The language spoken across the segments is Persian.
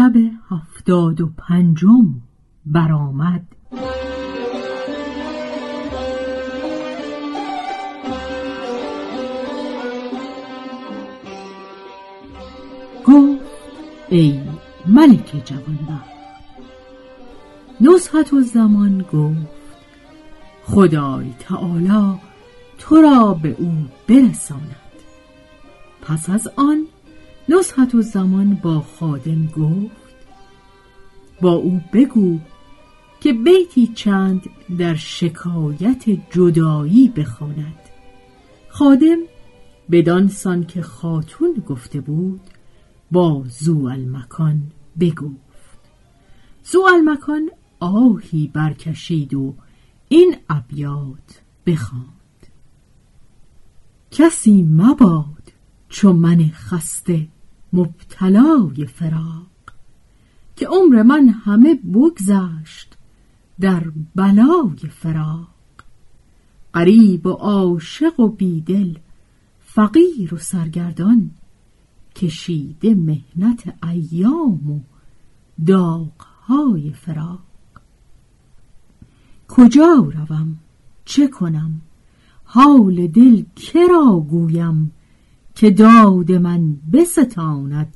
شب هفتاد و پنجم برآمد. گفت ای ملک جوانبخت. نصحت و زمان گفت خدای تعالی تو را به او برساند. پس از آن نصحت و زمان با خادم گفت با او بگو که بیتی چند در شکایت جدایی بخواند. خادم بدانسان که خاتون گفته بود با زو المکان بگفت. زو المکان آهی برکشید و این ابیات بخواند. کسی مباد چون من خسته مبتلای فراق که عمر من همه بگذشت در بلای فراق. قریب و عاشق و بیدل فقیر و سرگردان کشیده مهنت ایام و داغهای فراق. کجا روم؟ چه کنم؟ حال دل کرا گویم؟ که داد من بستاند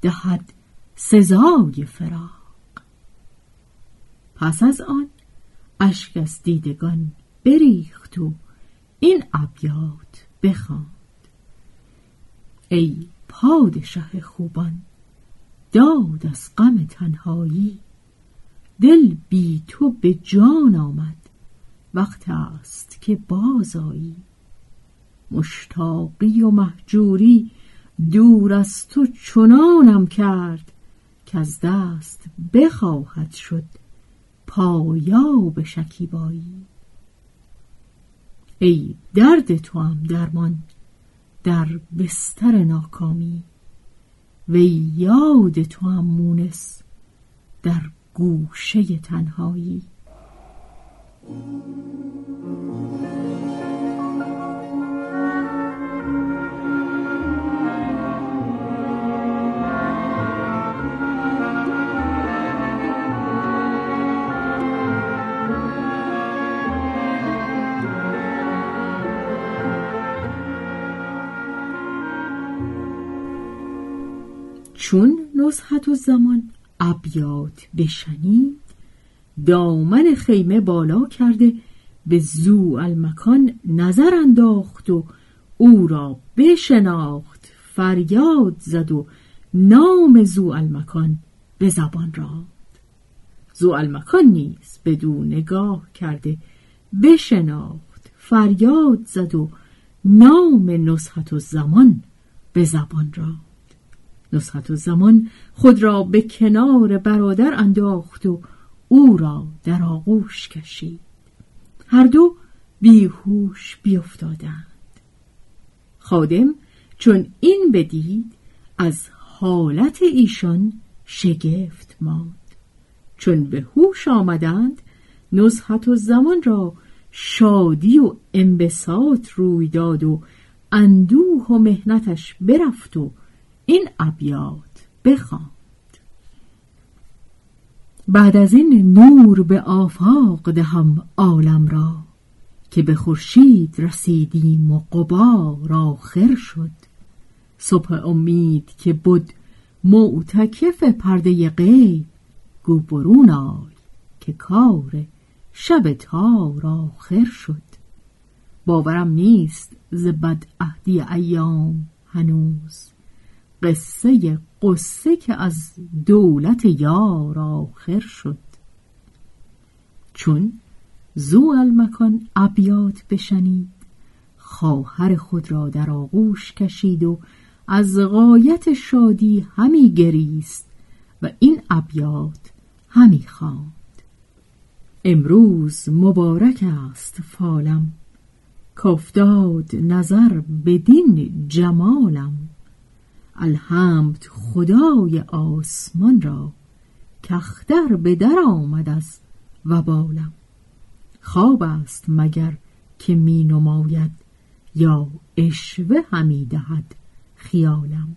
دهد سزای فراق. پس از آن اشک از دیدگان بریخت و این ابیات بخواند. ای پادشه خوبان داد از غم تنهایی دل بی تو به جان آمد وقت است که بازایی مشتاقی و محجوری دور از تو چنانم کرد که از دست بخواهد شد پایا به شکیبایی. ای درد تو هم درمان در بستر ناکامی و یاد تو هم مونس در گوشه تنهایی. چون نزحت و زمان ابیات بشنید دامن خیمه بالا کرده به زو المکان نظر انداخت و او را بشناخت فریاد زد و نام زو المکان به زبان راند. زو المکان نیز بدون نگاه کرده بشناخت فریاد زد و نام نصحت و زمان به زبان راند. نسخت و زمان خود را به کنار برادر انداخت و او را در آغوش کشید. هر دو بیهوش بیافتادند. خادم چون این بدید از حالت ایشان شگفت ماند. چون به هوش آمدند نزحت و زمان را شادی و انبساط روی داد و اندوه و مهنتش برفت و این ابیات بخواند. بعد از این نور به آفاق دهم عالم را که به خورشید رسیدیم و قبار آخر شد. صبح امید که بود معتکف پرده غیب گو برون آی که کار شب تار آخر شد. باورم نیست ز بد عهدی ایام هنوز. قصه قصه که از دولت یار آخر شد. چون زو المکان ابیات بشنید خواهر خود را در آغوش کشید و از غایت شادی همی گریست و این ابیات همی خواند. امروز مبارک است فالم کافتاد نظر بدین جمالم. الحمد خدای آسمان را کختر به در آمد از وبالم. خواب است مگر که می نماید یا اشوه همی دهد خیالم.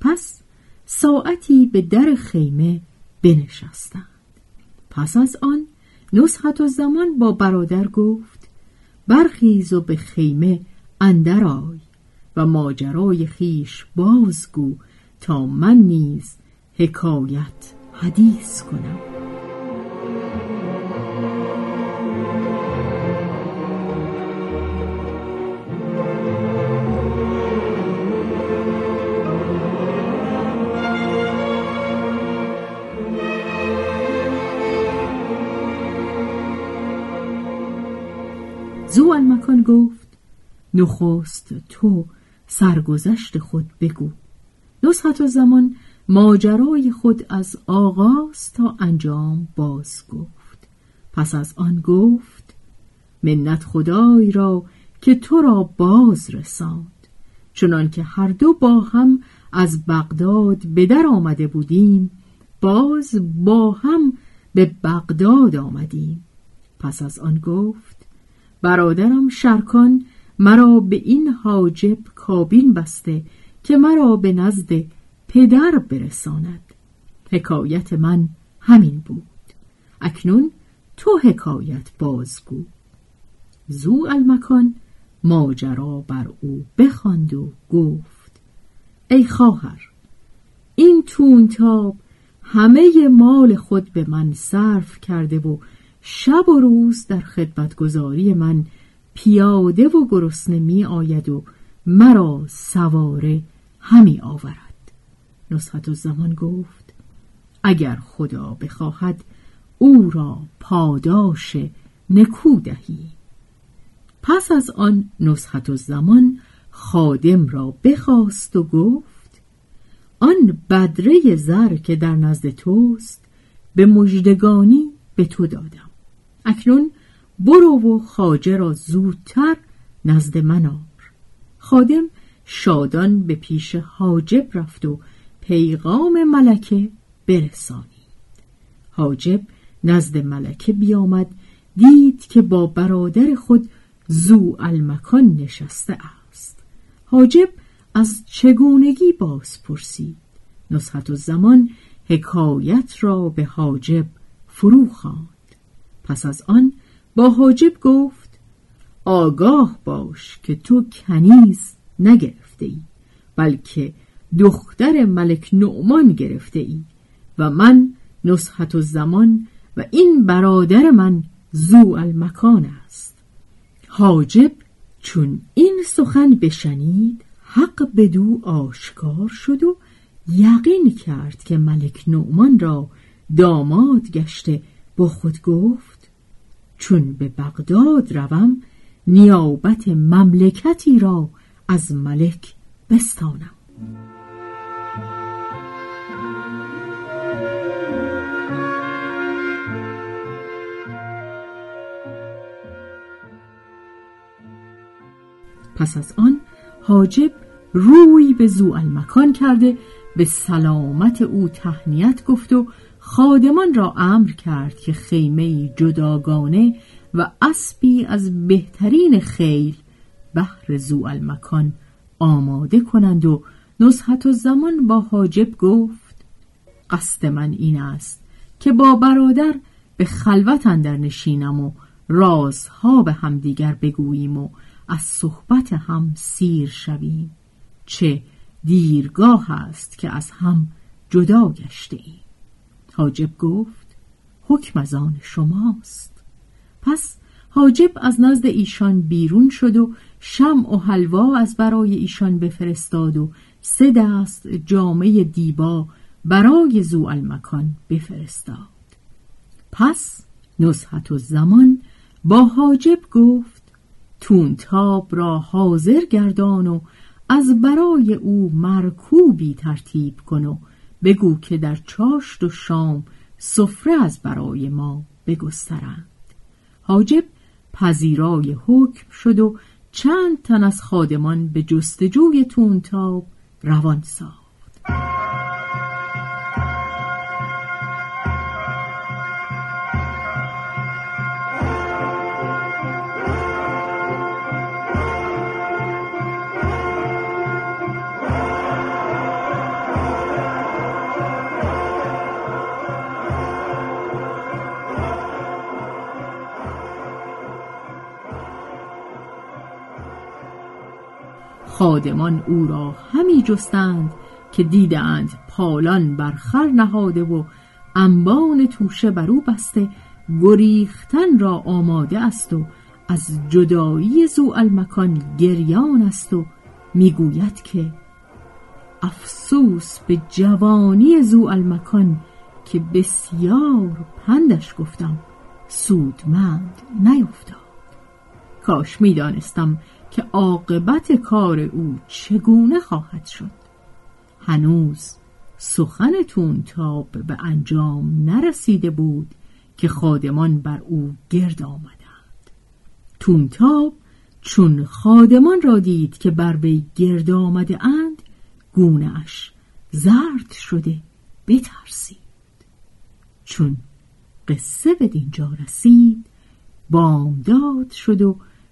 پس ساعتی به در خیمه بنشستند. پس از آن نصحت و زمان با برادر گفت برخیز و به خیمه اندر آی. و ماجرای خیش بازگو تا من نیز حکایت حدیث کنم. زو المکان گفت نخست تو سرگذشت خود بگو. نصحت و زمان ماجرای خود از آغاز تا انجام باز گفت. پس از آن گفت منت خدای را که تو را باز رساند. چنان که هر دو با هم از بغداد به در آمده بودیم باز با هم به بغداد آمدیم. پس از آن گفت برادرم شرکان مرا به این حاجب کابین بسته که مرا به نزد پدر برساند. حکایت من همین بود. اکنون تو حکایت بازگو. زو المکان ماجرا بر او بخواند و گفت ای خواهر این تونتاب همه مال خود به من صرف کرده و شب و روز در خدمتگذاری من پیاده و گرسنه می آید و مرا سواره همی آورد. نصحت زمان گفت اگر خدا بخواهد او را پاداش نکو دهی. پس از آن نصحت زمان خادم را بخواست و گفت آن بدره زر که در نزد توست به مجدگانی به تو دادم. اکنون برو و خاجه را زودتر نزد من آر. خادم شادان به حاجب حاجب رفت و پیغام ملکه برسانید. حاجب نزد ملکه بیامد دید که با برادر خود زو المکان نشسته است. حاجب از چگونگی باز پرسید. نصحت و زمان حکایت را به حاجب فرو خواند. پس از آن با حاجب گفت آگاه باش که تو کنیز نگرفته ای بلکه دختر ملک نعمان گرفته ای و من نصحت و زمان و این برادر من زو المکان است. حاجب چون این سخن بشنید حق بدو آشکار شد و یقین کرد که ملک نعمان را داماد گشته با خود گفت چون به بغداد روم نیابت مملکتی را از ملک بستانم. پس از آن حاجب روی به زو المکان کرده به سلامت او تهنیت گفت و خادمان را امر کرد که خیمه جداگانه و اسبی از بهترین خیل بهر زو المکان آماده کنند و نصحت و زمان با حاجب گفت قصد من این است که با برادر به خلوت اندر نشینم و رازها به همدیگر بگوییم و از صحبت هم سیر شویم. چه دیرگاه است که از هم جدا گشته ایم حاجب گفت حکم از آن شماست. پس حاجب از نزد ایشان بیرون شد و شم و حلوا از برای ایشان بفرستاد و سه دست جامعه دیبا برای زو المکان بفرستاد. پس نصحت و زمان با حاجب گفت تونتاب را حاضر گردان و از برای او مرکوبی ترتیب کن و بگو که در چاشت و شام سفره از برای ما بگسترند. حاجب پذیرای حکم شد و چند تن از خادمان به جستجوی تونتاب روان ساخت. خادمان او را همی جستند که دیدند پالان بر خر نهاده و انبان توشه بر او بسته گریختن را آماده است و از جدایی زو المکان گریان است و می‌گوید که افسوس به جوانی زو المکان که بسیار پندش گفتم سودمند نیفتاد. کاش می‌دانستم که عاقبت کار او چگونه خواهد شد؟ هنوز سخن تونتاب به انجام نرسیده بود که خادمان بر او گرد آمدند. تونتاب چون خادمان را دید که بر وی گرد آمده اند گونه زرد شده بترسید. چون قصه به دینجا رسید بامداد شد و